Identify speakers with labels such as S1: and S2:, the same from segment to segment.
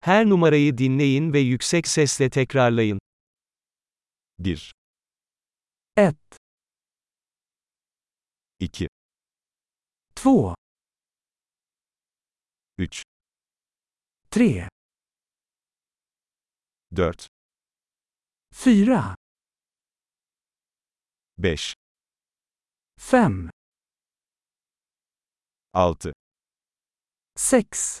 S1: Her numarayı dinleyin ve yüksek sesle tekrarlayın.
S2: 1,
S3: ett,
S2: 2,
S3: två,
S2: 3,
S3: tre,
S2: 4,
S3: fyra,
S2: 5,
S3: fem,
S2: 6,
S3: sex,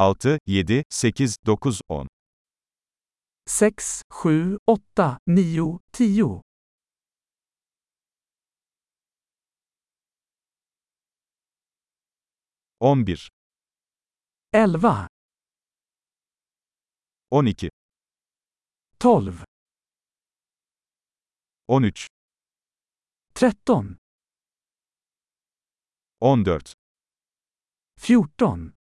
S2: 6, 7, 8, 9, 10,
S3: sex, sju, åtta, nio, tio,
S2: 11,
S3: elva,
S2: 12,
S3: tolv,
S2: 13,
S3: tretton,
S2: 14,
S3: fjorton,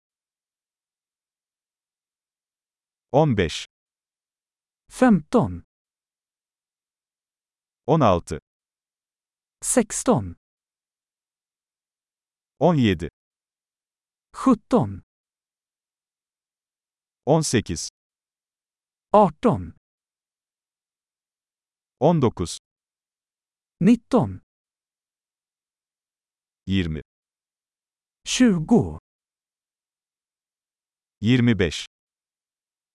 S2: 15,
S3: femton,
S2: 16,
S3: sexton,
S2: 17,
S3: sjutton,
S2: 18,
S3: arton,
S2: 19,
S3: nitton,
S2: 20,
S3: tjugo,
S2: 25,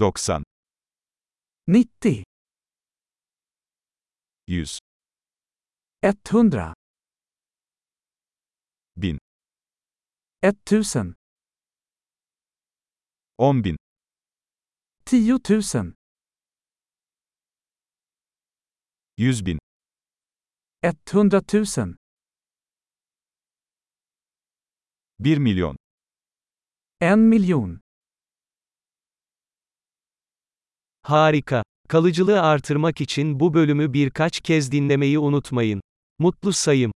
S2: 90
S3: 90
S2: 100
S3: 100
S2: bin.
S3: 1000
S2: 10 bin.
S3: 10 000
S2: 100 bin.
S3: 100 000
S2: 1 miljon
S3: 1 miljon.
S1: Harika. Kalıcılığı artırmak için bu bölümü birkaç kez dinlemeyi unutmayın. Mutlu sayım.